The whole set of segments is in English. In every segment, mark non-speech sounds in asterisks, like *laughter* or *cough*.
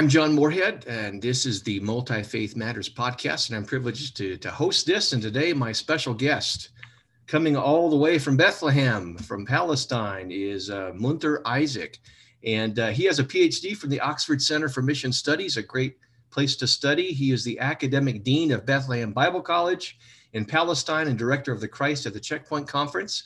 I'm John Morehead, and this is the Multi Faith Matters podcast, and I'm privileged to, to host this. And today, my special guest, coming all the way from Bethlehem, from Palestine, is uh, Munther Isaac. And uh, he has a PhD from the Oxford Center for Mission Studies, a great place to study. He is the academic dean of Bethlehem Bible College in Palestine and director of the Christ at the Checkpoint Conference.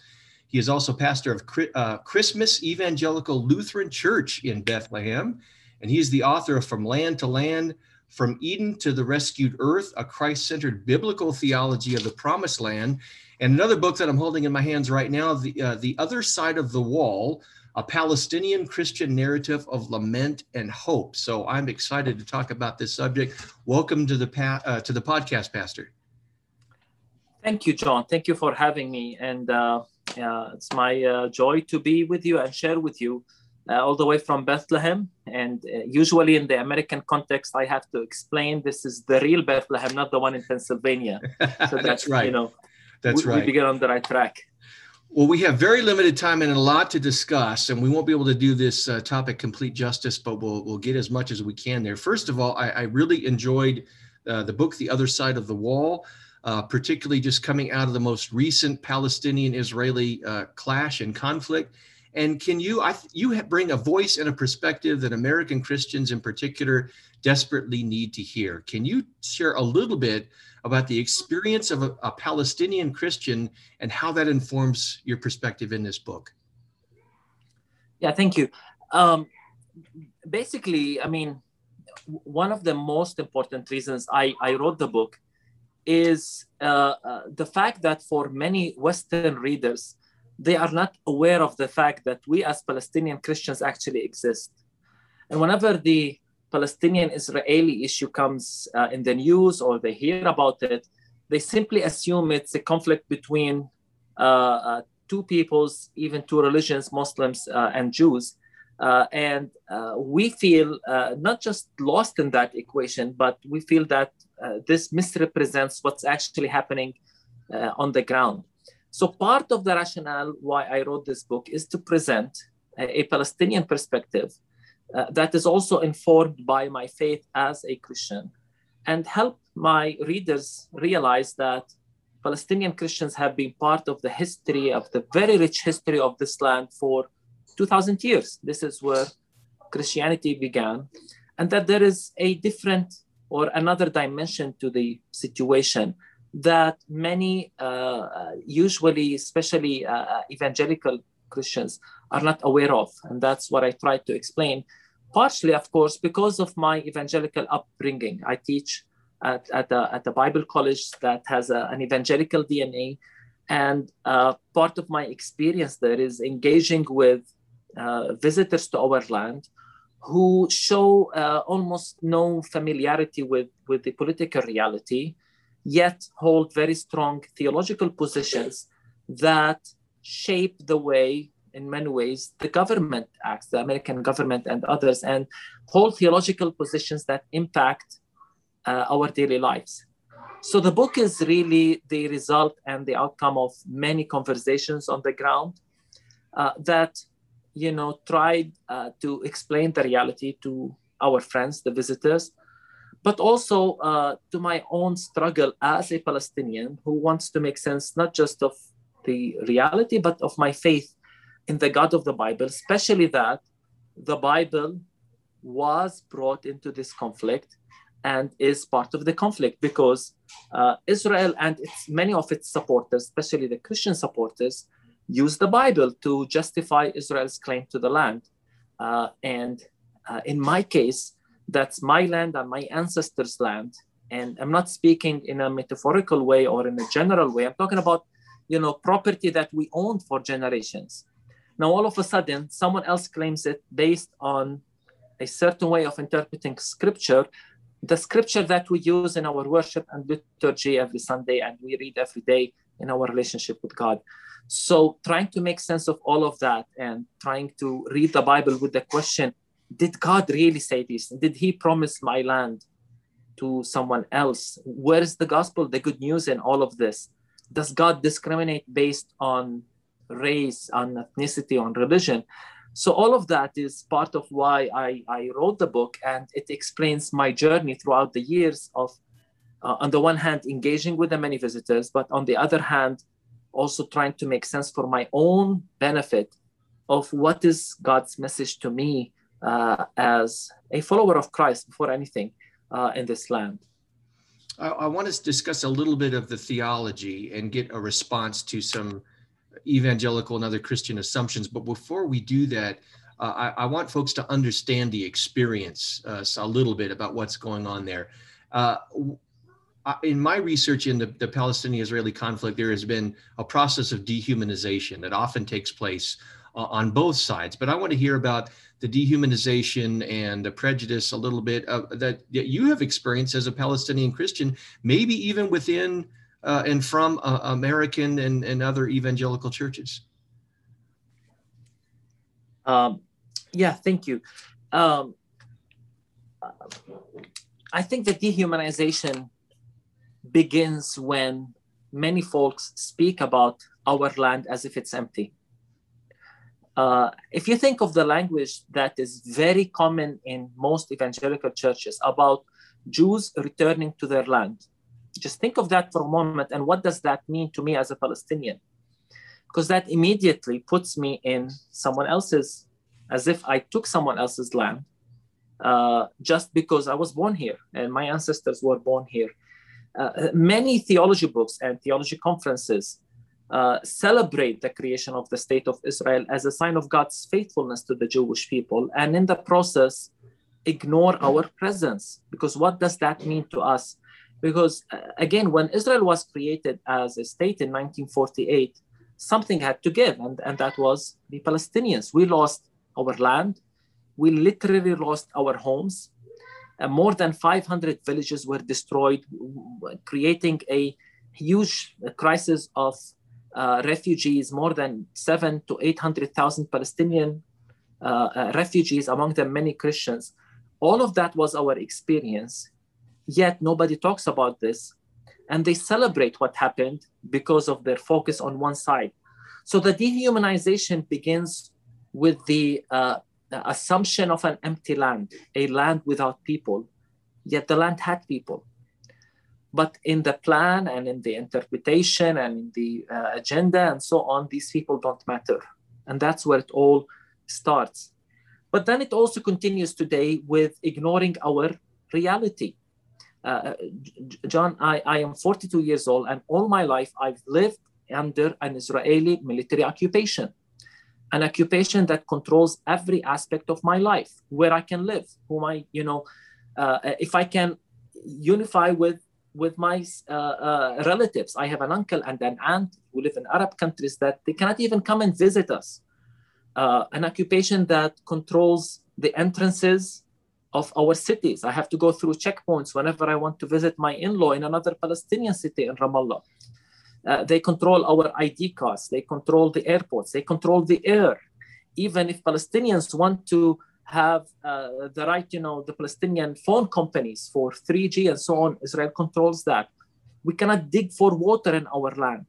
He is also pastor of uh, Christmas Evangelical Lutheran Church in Bethlehem and he's the author of From Land to Land, From Eden to the Rescued Earth, a Christ centered biblical theology of the promised land. And another book that I'm holding in my hands right now, The, uh, the Other Side of the Wall, a Palestinian Christian narrative of lament and hope. So I'm excited to talk about this subject. Welcome to the, pa- uh, to the podcast, Pastor. Thank you, John. Thank you for having me. And uh, it's my uh, joy to be with you and share with you uh, all the way from Bethlehem. And uh, usually in the American context, I have to explain this is the real Bethlehem, not the one in Pennsylvania. *laughs* So that's right. You know, that's we, right. We get on the right track. Well, we have very limited time and a lot to discuss, and we won't be able to do this uh, topic complete justice, but we'll we'll get as much as we can there. First of all, I, I really enjoyed uh, the book, The Other Side of the Wall. Uh, particularly just coming out of the most recent Palestinian-Israeli uh, clash and conflict, and can you, I, you bring a voice and a perspective that American Christians in particular desperately need to hear. Can you share a little bit about the experience of a, a Palestinian Christian and how that informs your perspective in this book? Yeah, thank you. Um, basically, I mean, one of the most important reasons I, I wrote the book is uh, uh, the fact that for many Western readers, they are not aware of the fact that we as Palestinian Christians actually exist. And whenever the Palestinian Israeli issue comes uh, in the news or they hear about it, they simply assume it's a conflict between uh, uh, two peoples, even two religions, Muslims uh, and Jews. Uh, and uh, we feel not just lost in that equation, but we feel that this misrepresents what's actually happening on the ground. So part of the rationale why I wrote this book is to present a, a Palestinian perspective uh, that is also informed by my faith as a Christian and help my readers realize that Palestinian Christians have been part of the history of the very rich history of this land for 2000 years. This is where Christianity began, and that there is a different or another dimension to the situation that many, uh, uh, usually, especially uh, uh, evangelical Christians, are not aware of. And that's what I tried to explain. Partially, of course, because of my evangelical upbringing. I teach at, at, a, at a Bible college that has a, an evangelical DNA. And uh, part of my experience there is engaging with uh, visitors to our land who show almost no familiarity with, with the political reality yet hold very strong theological positions that shape the way in many ways the government acts the american government and others and hold theological positions that impact uh, our daily lives. So the book is really the result and the outcome of many conversations on the ground uh, that you know tried uh, to explain the reality to our friends the visitors but also uh, to my own struggle as a Palestinian who wants to make sense not just of the reality, but of my faith in the God of the Bible, especially that the Bible was brought into this conflict and is part of the conflict because uh, Israel and its, many of its supporters, especially the Christian supporters, use the Bible to justify Israel's claim to the land. Uh, and uh, in my case, that's my land and my ancestors' land. And I'm not speaking in a metaphorical way or in a general way. I'm talking about, you know, property that we owned for generations. Now, all of a sudden, someone else claims it based on a certain way of interpreting scripture, the scripture that we use in our worship and liturgy every Sunday and we read every day in our relationship with God. So, trying to make sense of all of that and trying to read the Bible with the question Did God really say this? Did He promise my land to someone else? Where is the gospel, the good news in all of this? Does God discriminate based on race, on ethnicity, on religion? So, all of that is part of why I, I wrote the book, and it explains my journey throughout the years of, uh, on the one hand, engaging with the many visitors, but on the other hand, also trying to make sense for my own benefit of what is God's message to me uh, as a follower of Christ before anything uh, in this land. I, I, want to discuss a little bit of the theology and get a response to some evangelical and other Christian assumptions. But before we do that, uh, I, I, want folks to understand the experience uh, a little bit about what's going on there. Uh, in my research in the, the Palestinian Israeli conflict, there has been a process of dehumanization that often takes place uh, on both sides. But I want to hear about the dehumanization and the prejudice a little bit uh, that, that you have experienced as a Palestinian Christian, maybe even within uh, and from uh, American and, and other evangelical churches. Um, yeah, thank you. Um, I think the dehumanization begins when many folks speak about our land as if it's empty. Uh, if you think of the language that is very common in most evangelical churches about Jews returning to their land, just think of that for a moment and what does that mean to me as a Palestinian? Because that immediately puts me in someone else's, as if I took someone else's land uh, just because I was born here and my ancestors were born here. Uh, many theology books and theology conferences uh, celebrate the creation of the state of Israel as a sign of God's faithfulness to the Jewish people, and in the process, ignore our presence. Because what does that mean to us? Because uh, again, when Israel was created as a state in 1948, something had to give, and, and that was the Palestinians. We lost our land, we literally lost our homes. Uh, more than 500 villages were destroyed, creating a huge crisis of uh, refugees, more than seven to 800,000 Palestinian uh, uh, refugees, among them many Christians. All of that was our experience. Yet nobody talks about this. And they celebrate what happened because of their focus on one side. So the dehumanization begins with the uh, assumption of an empty land, a land without people. Yet the land had people. But in the plan and in the interpretation and in the uh, agenda and so on, these people don't matter. And that's where it all starts. But then it also continues today with ignoring our reality. Uh, John, I, I am 42 years old, and all my life I've lived under an Israeli military occupation, an occupation that controls every aspect of my life, where I can live, whom I, you know, uh, if I can unify with with my uh, uh, relatives. I have an uncle and an aunt who live in Arab countries that they cannot even come and visit us. Uh, an occupation that controls the entrances of our cities. I have to go through checkpoints whenever I want to visit my in-law in another Palestinian city in Ramallah. Uh, they control our ID cards. They control the airports. They control the air. Even if Palestinians want to have uh, the right, you know, the Palestinian phone companies for 3G and so on. Israel controls that. We cannot dig for water in our land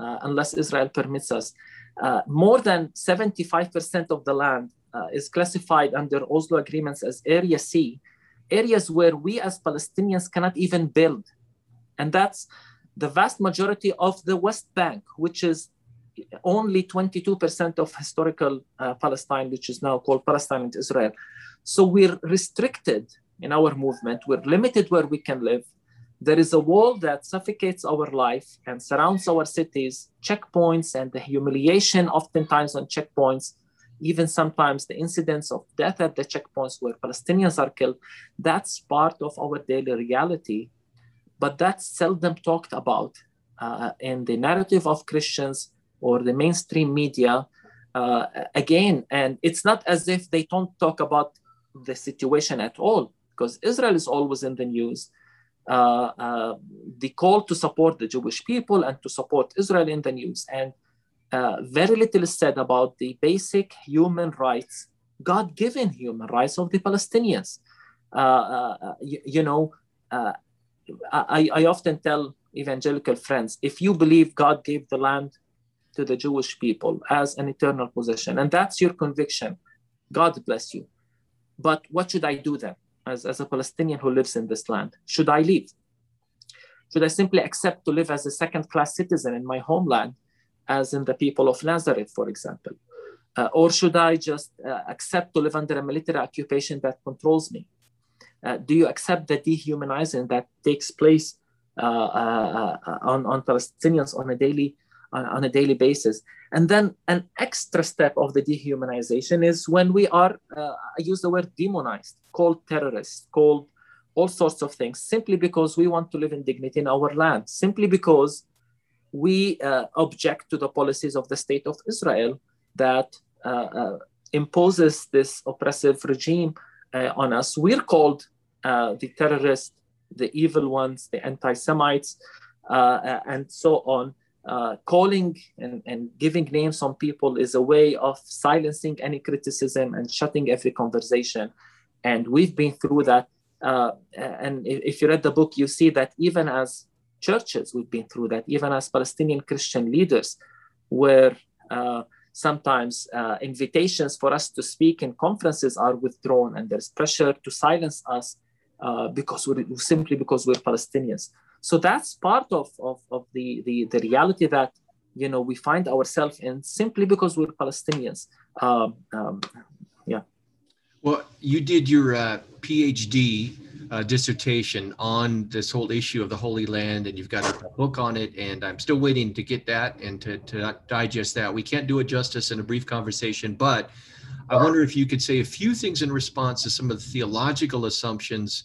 uh, unless Israel permits us. Uh, more than 75% of the land uh, is classified under Oslo agreements as Area C, areas where we as Palestinians cannot even build. And that's the vast majority of the West Bank, which is only 22% of historical uh, Palestine, which is now called Palestine and Israel. So we're restricted in our movement, we're limited where we can live. There is a wall that suffocates our life and surrounds our cities, checkpoints, and the humiliation, oftentimes on checkpoints, even sometimes the incidents of death at the checkpoints where Palestinians are killed. That's part of our daily reality, but that's seldom talked about uh, in the narrative of Christians or the mainstream media, uh, again, and it's not as if they don't talk about the situation at all, because Israel is always in the news. Uh, uh, the call to support the Jewish people and to support Israel in the news. And uh, very little is said about the basic human rights, God given human rights of the Palestinians. Uh, uh, you, you, know, I, I often tell evangelical friends if you believe God gave the land to the Jewish people as an eternal possession, and that's your conviction, God bless you. But what should I do then as, as a Palestinian who lives in this land? Should I leave? Should I simply accept to live as a second class citizen in my homeland, as in the people of Nazareth, for example? Uh, or should I just uh, accept to live under a military occupation that controls me? Uh, do you accept the dehumanizing that takes place uh, uh, uh, on, on Palestinians on a daily on, on, a daily basis? And then an extra step of the dehumanization is when we are, I use the word demonized, called terrorists, called all sorts of things, simply because we want to live in dignity in our land, simply because we object to the policies of the state of Israel that imposes this oppressive regime uh, on us. We're called uh, the terrorists, the evil ones, the anti Semites, uh, uh, and so on. Uh, calling and, and giving names on people is a way of silencing any criticism and shutting every conversation. And we've been through that. Uh, and if you read the book, you see that even as churches, we've been through that, even as Palestinian Christian leaders, where uh, sometimes uh, invitations for us to speak in conferences are withdrawn and there's pressure to silence us uh, because we're simply because we're Palestinians. So that's part of, of, of the, the, the reality that you know we find ourselves in simply because we're Palestinians. Um, um, yeah. Well, you did your uh, PhD uh, dissertation on this whole issue of the Holy Land, and you've got a book on it, and I'm still waiting to get that and to, to digest that. We can't do it justice in a brief conversation, but I wonder if you could say a few things in response to some of the theological assumptions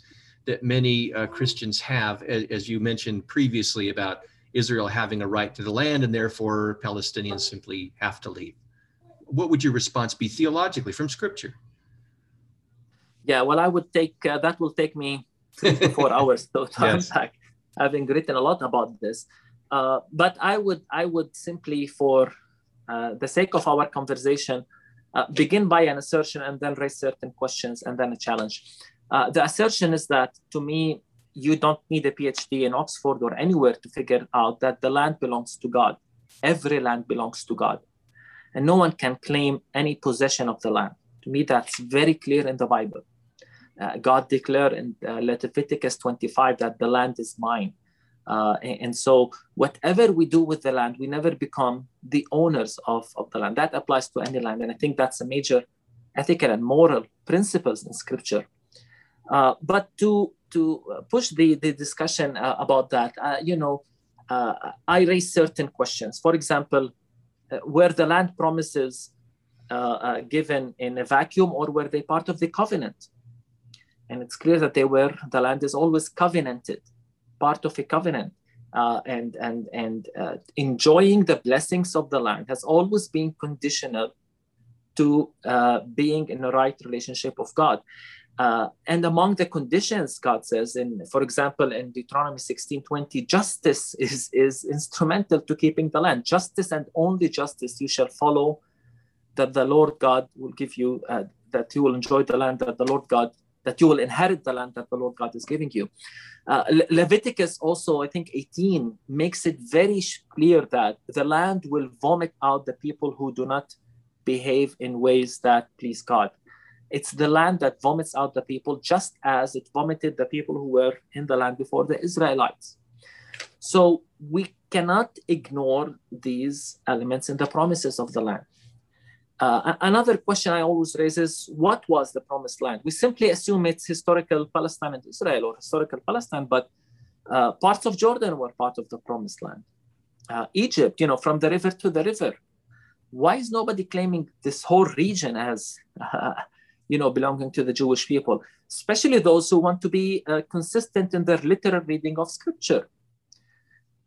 that many uh, Christians have, as, as, you mentioned previously about Israel having a right to the land and therefore Palestinians simply have to leave. What would your response be theologically from Scripture? Yeah, well, I would take uh, that will take me three to four *laughs* hours to, to yes. unpack, having written a lot about this. Uh, but I would I would simply, for uh, the sake of our conversation, uh, begin by an assertion and then raise certain questions and then a challenge. Uh, the assertion is that to me, you don't need a PhD in Oxford or anywhere to figure out that the land belongs to God. Every land belongs to God. And no one can claim any possession of the land. To me, that's very clear in the Bible. Uh, God declared in uh, Leviticus 25 that the land is mine. Uh, and, and, so, whatever we do with the land, we never become the owners of, of the land. That applies to any land. And I think that's a major ethical and moral principles in scripture. Uh, but to, to push the, the discussion uh, about that, uh, you know, uh, I raise certain questions. For example, were the land promises given in a vacuum or were they part of the covenant? And it's clear that they were, the land is always covenanted part of a covenant. Uh, and and and uh, enjoying the blessings of the land has always been conditional to uh, being in the right relationship of God. Uh, and among the conditions, God says, in for example, in Deuteronomy 16:20, justice is is instrumental to keeping the land. Justice and only justice you shall follow. That the Lord God will give you, uh, that you will enjoy the land that the Lord God that you will inherit the land that the Lord God is giving you. Uh, Le- Leviticus also, I think 18, makes it very clear that the land will vomit out the people who do not behave in ways that please God. It's the land that vomits out the people just as it vomited the people who were in the land before the Israelites. So we cannot ignore these elements in the promises of the land. Uh, another question I always raise is what was the promised land? We simply assume it's historical Palestine and Israel or historical Palestine, but uh, parts of Jordan were part of the promised land. Uh, Egypt, you know, from the river to the river. Why is nobody claiming this whole region as, *laughs* you know, belonging to the Jewish people, especially those who want to be uh, consistent in their literal reading of scripture?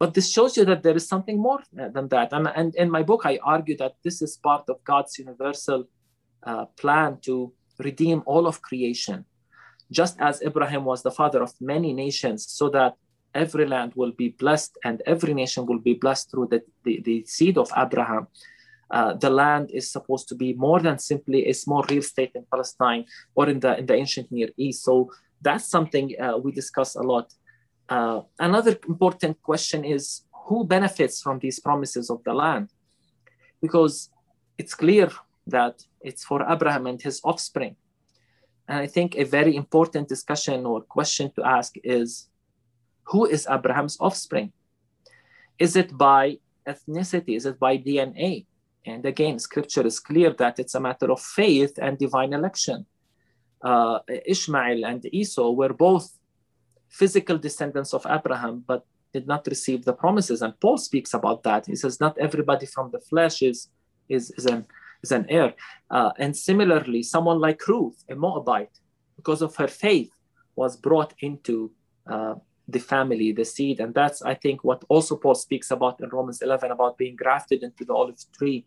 but this shows you that there is something more than that. And, and in my book, I argue that this is part of God's universal uh, plan to redeem all of creation, just as Abraham was the father of many nations, so that every land will be blessed and every nation will be blessed through the, the, the seed of Abraham. Uh, the land is supposed to be more than simply a small real estate in Palestine or in the in the ancient Near East. So that's something uh, we discuss a lot. Uh, another important question is who benefits from these promises of the land? Because it's clear that it's for Abraham and his offspring. And I think a very important discussion or question to ask is who is Abraham's offspring? Is it by ethnicity? Is it by DNA? And again, scripture is clear that it's a matter of faith and divine election. Uh, Ishmael and Esau were both physical descendants of Abraham, but did not receive the promises. And Paul speaks about that. He says, Not everybody from the flesh is, is, is, an, is an heir. Uh, and similarly, someone like Ruth, a Moabite, because of her faith, was brought into uh, the family, the seed. And that's, I think, what also Paul speaks about in Romans 11 about being grafted into the olive tree.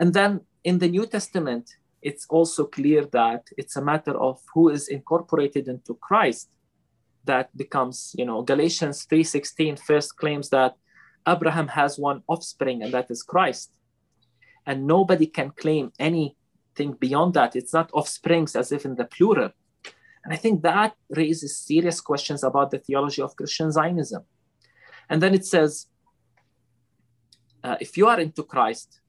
And then in the New Testament, it's also clear that it's a matter of who is incorporated into Christ that becomes, you know, Galatians 3:16 first claims that Abraham has one offspring and that is Christ. And nobody can claim anything beyond that. It's not offsprings as if in the plural. And I think that raises serious questions about the theology of Christian Zionism. And then it says, uh, if you are into Christ,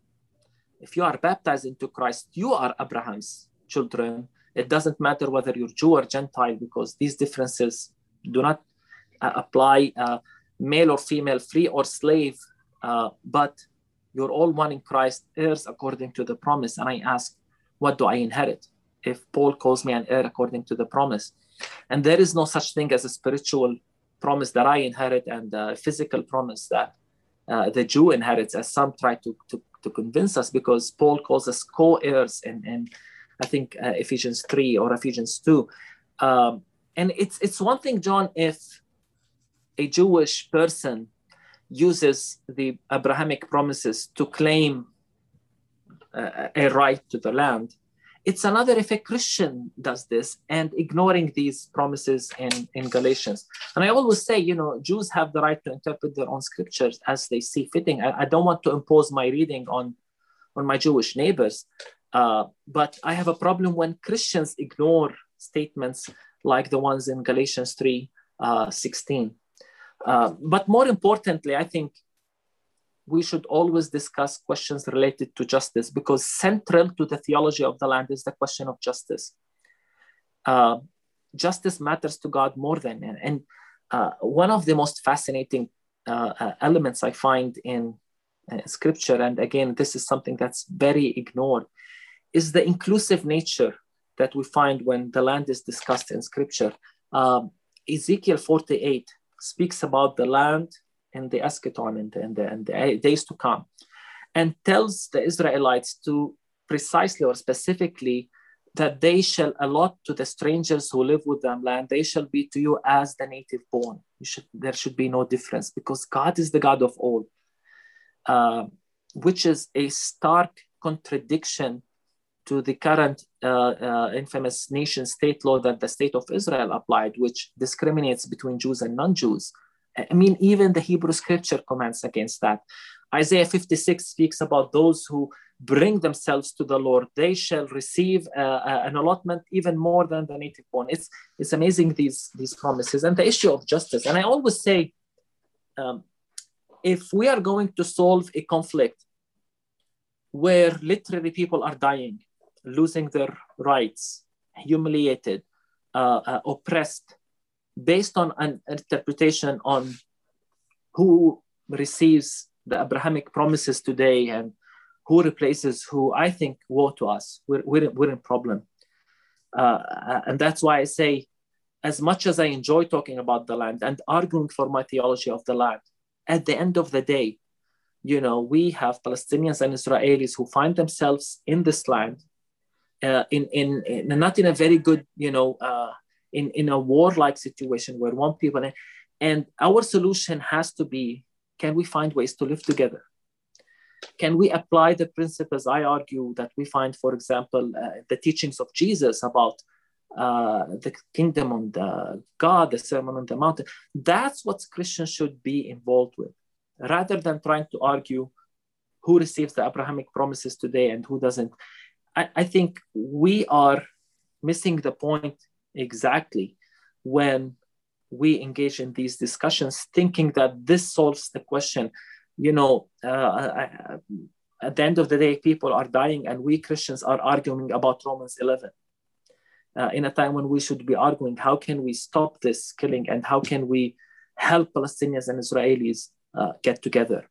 if you are baptized into Christ, you are Abraham's children. It doesn't matter whether you're Jew or Gentile because these differences do not uh, apply uh, male or female, free or slave, uh, but you're all one in Christ, heirs according to the promise. And I ask, what do I inherit? If Paul calls me an heir according to the promise. And there is no such thing as a spiritual promise that I inherit and a physical promise that uh, the Jew inherits, as some try to, to, to, convince us, because Paul calls us co heirs in, in, I think, uh, Ephesians 3 or Ephesians 2. Um, and it's, it's one thing, John, if a Jewish person uses the Abrahamic promises to claim uh, a right to the land it's another if a Christian does this and ignoring these promises in, in Galatians. And I always say, you know, Jews have the right to interpret their own scriptures as they see fitting. I, I don't want to impose my reading on, on my Jewish neighbors. Uh, but I have a problem when Christians ignore statements like the ones in Galatians 3 uh, 16. Uh, but more importantly, I think we should always discuss questions related to justice because central to the theology of the land is the question of justice. Uh, justice matters to God more than, and, and uh, one of the most fascinating uh, uh elements I find in uh, scripture, and again, this is something that's very ignored, is the inclusive nature that we find when the land is discussed in scripture. Um, Ezekiel 48 speaks about the land in the eschaton in the, in the, the days to come and tells the Israelites to precisely or specifically that they shall allot to the strangers who live with them land, they shall be to you as the native born. Should, there should be no difference because God is the God of all, uh, which is a stark contradiction to the current uh, uh, infamous nation state law that the state of Israel applied, which discriminates between Jews and non Jews. I mean, even the Hebrew scripture comments against that. Isaiah 56 speaks about those who bring themselves to the Lord. They shall receive uh, uh, an allotment even more than the native born. It's, it's amazing, these, these promises. And the issue of justice. And I always say, um, if we are going to solve a conflict where literally people are dying, losing their rights, humiliated, uh, uh oppressed, based on an interpretation on who receives the Abrahamic promises today and who replaces who, I think woe to us. We're, we're, we're in problem. Uh, and that's why I say, as much as I enjoy talking about the land and arguing for my theology of the land, at the end of the day, you know, we have Palestinians and Israelis who find themselves in this land, uh, in, in, in not in a very good, you know, uh, in, in a warlike situation where one people and our solution has to be can we find ways to live together? Can we apply the principles I argue that we find, for example, uh, the teachings of Jesus about uh, the kingdom on the God, the Sermon on the Mountain? That's what Christians should be involved with, rather than trying to argue who receives the Abrahamic promises today and who doesn't. I, I think we are missing the point exactly. When we engage in these discussions thinking that this solves the question you know uh, at the end of the day people are dying and we christians are arguing about romans 11 uh, in a time when we should be arguing how can we stop this killing and how can we help palestinians and israelis uh, get together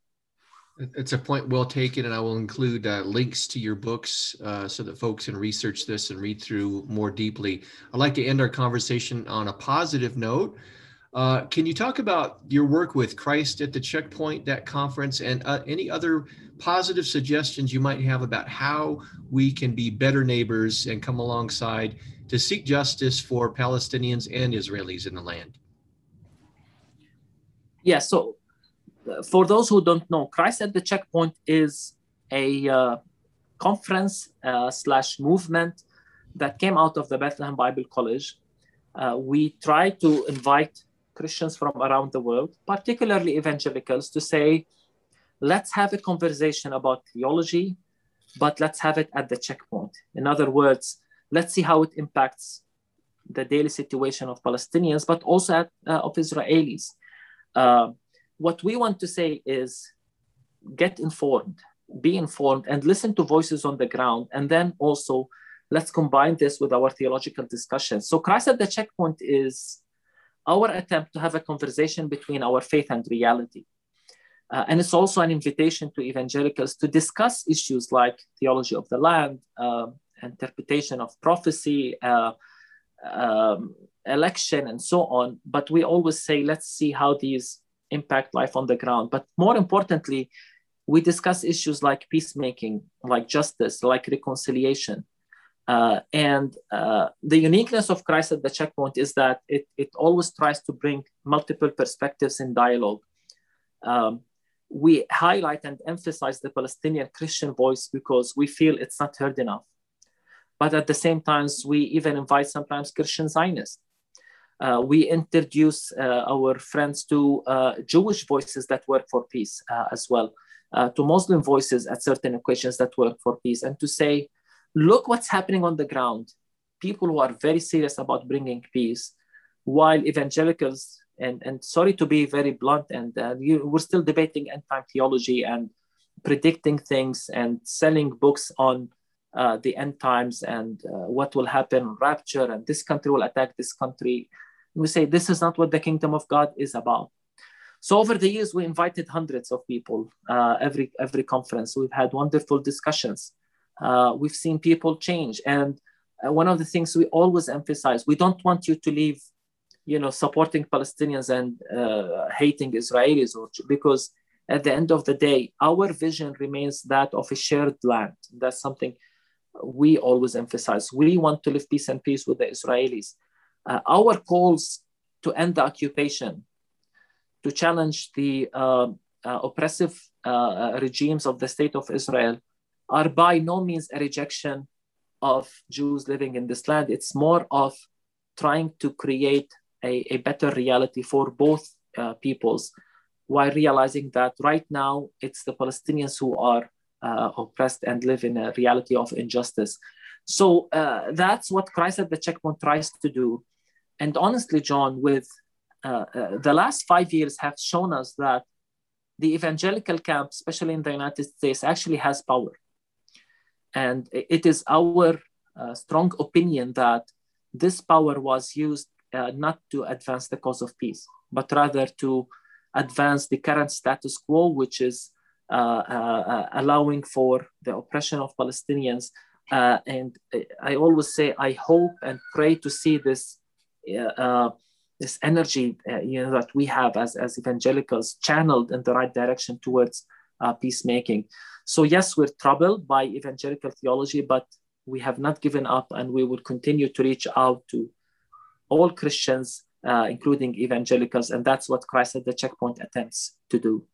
it's a point well taken, and I will include uh, links to your books uh, so that folks can research this and read through more deeply. I'd like to end our conversation on a positive note. Uh, can you talk about your work with Christ at the Checkpoint, that conference, and uh, any other positive suggestions you might have about how we can be better neighbors and come alongside to seek justice for Palestinians and Israelis in the land? Yeah, so for those who don't know, Christ at the Checkpoint is a uh, conference uh, slash movement that came out of the Bethlehem Bible College. Uh, we try to invite Christians from around the world, particularly evangelicals, to say, let's have a conversation about theology, but let's have it at the checkpoint. In other words, let's see how it impacts the daily situation of Palestinians, but also at, uh, of Israelis. What we want to say is get informed, be informed, and listen to voices on the ground. And then also, let's combine this with our theological discussion. So, Christ at the Checkpoint is our attempt to have a conversation between our faith and reality. Uh, and it's also an invitation to evangelicals to discuss issues like theology of the land, uh, interpretation of prophecy, uh, um, election, and so on. But we always say, let's see how these impact life on the ground. But more importantly, we discuss issues like peacemaking, like justice, like reconciliation. Uh, and uh, the uniqueness of Christ at the checkpoint is that it, it always tries to bring multiple perspectives in dialogue. Um, we highlight and emphasize the Palestinian Christian voice because we feel it's not heard enough. But at the same time, we even invite sometimes Christian Zionists uh, we introduce uh, our friends to uh, Jewish voices that work for peace as well, to Muslim voices at certain occasions that work for peace, and to say, look what's happening on the ground. People who are very serious about bringing peace, while evangelicals, and, and sorry to be very blunt, and uh, you, we're still debating end time theology and predicting things and selling books on uh, the end times and uh, what will happen, rapture, and this country will attack this country we say this is not what the kingdom of God is about. So over the years, we invited hundreds of people uh, every every conference. We've had wonderful discussions. Uh, we've seen people change, and uh, one of the things we always emphasize: we don't want you to leave, you know, supporting Palestinians and uh, hating Israelis, or because at the end of the day, our vision remains that of a shared land. That's something we always emphasize. We want to live peace and peace with the Israelis uh, our calls to end the occupation, to challenge the uh, uh, oppressive uh, regimes of the state of Israel, are by no means a rejection of Jews living in this land. It's more of trying to create a, a better reality for both uh, peoples while realizing that right now it's the Palestinians who are uh, oppressed and live in a reality of injustice. So uh, that's what Christ at the checkpoint tries to do and honestly, John, with uh, uh, the last five years have shown us that the evangelical camp, especially in the United States, actually has power. And it is our uh, strong opinion that this power was used uh, not to advance the cause of peace, but rather to advance the current status quo, which is allowing for the oppression of Palestinians. and I always say, I hope and pray to see this uh, this energy uh, you know that we have as, as evangelicals channeled in the right direction towards uh, peacemaking so yes we're troubled by evangelical theology but we have not given up and we will continue to reach out to all christians uh, including evangelicals and that's what christ at the checkpoint attempts to do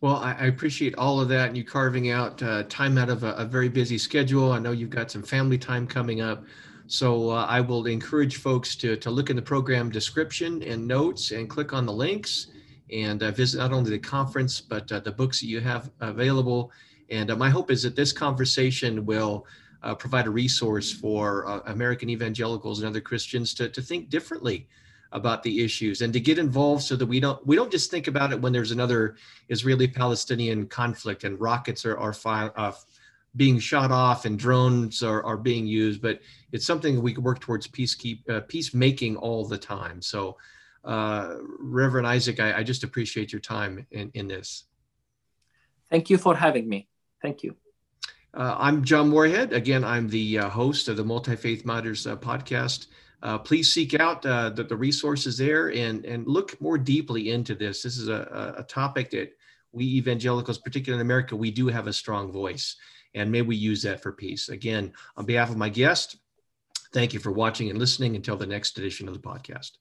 Well, I, appreciate all of that and you carving out uh, time out of a, a, very busy schedule. I know you've got some family time coming up. So uh, I will encourage folks to, to look in the program description and notes and click on the links and uh, visit not only the conference, but uh, the books that you have available. And uh, my hope is that this conversation will uh, provide a resource for American evangelicals and other Christians to, to think differently about the issues and to get involved so that we don't we don't just think about it when there's another Israeli Palestinian conflict and rockets are are fi- uh, being shot off and drones are, are being used but it's something we can work towards peace keep uh, peacemaking all the time. So uh, Reverend Isaac I, I just appreciate your time in, in this. Thank you for having me. Thank you. Uh, I'm John Morehead. Again I'm the uh, host of the Multi Faith Matters uh, podcast uh, please seek out uh, the, the, resources there and, and look more deeply into this. This is a, a topic that we evangelicals, particularly in America, we do have a strong voice, and may we use that for peace. Again, on behalf of my guest, thank you for watching and listening until the next edition of the podcast.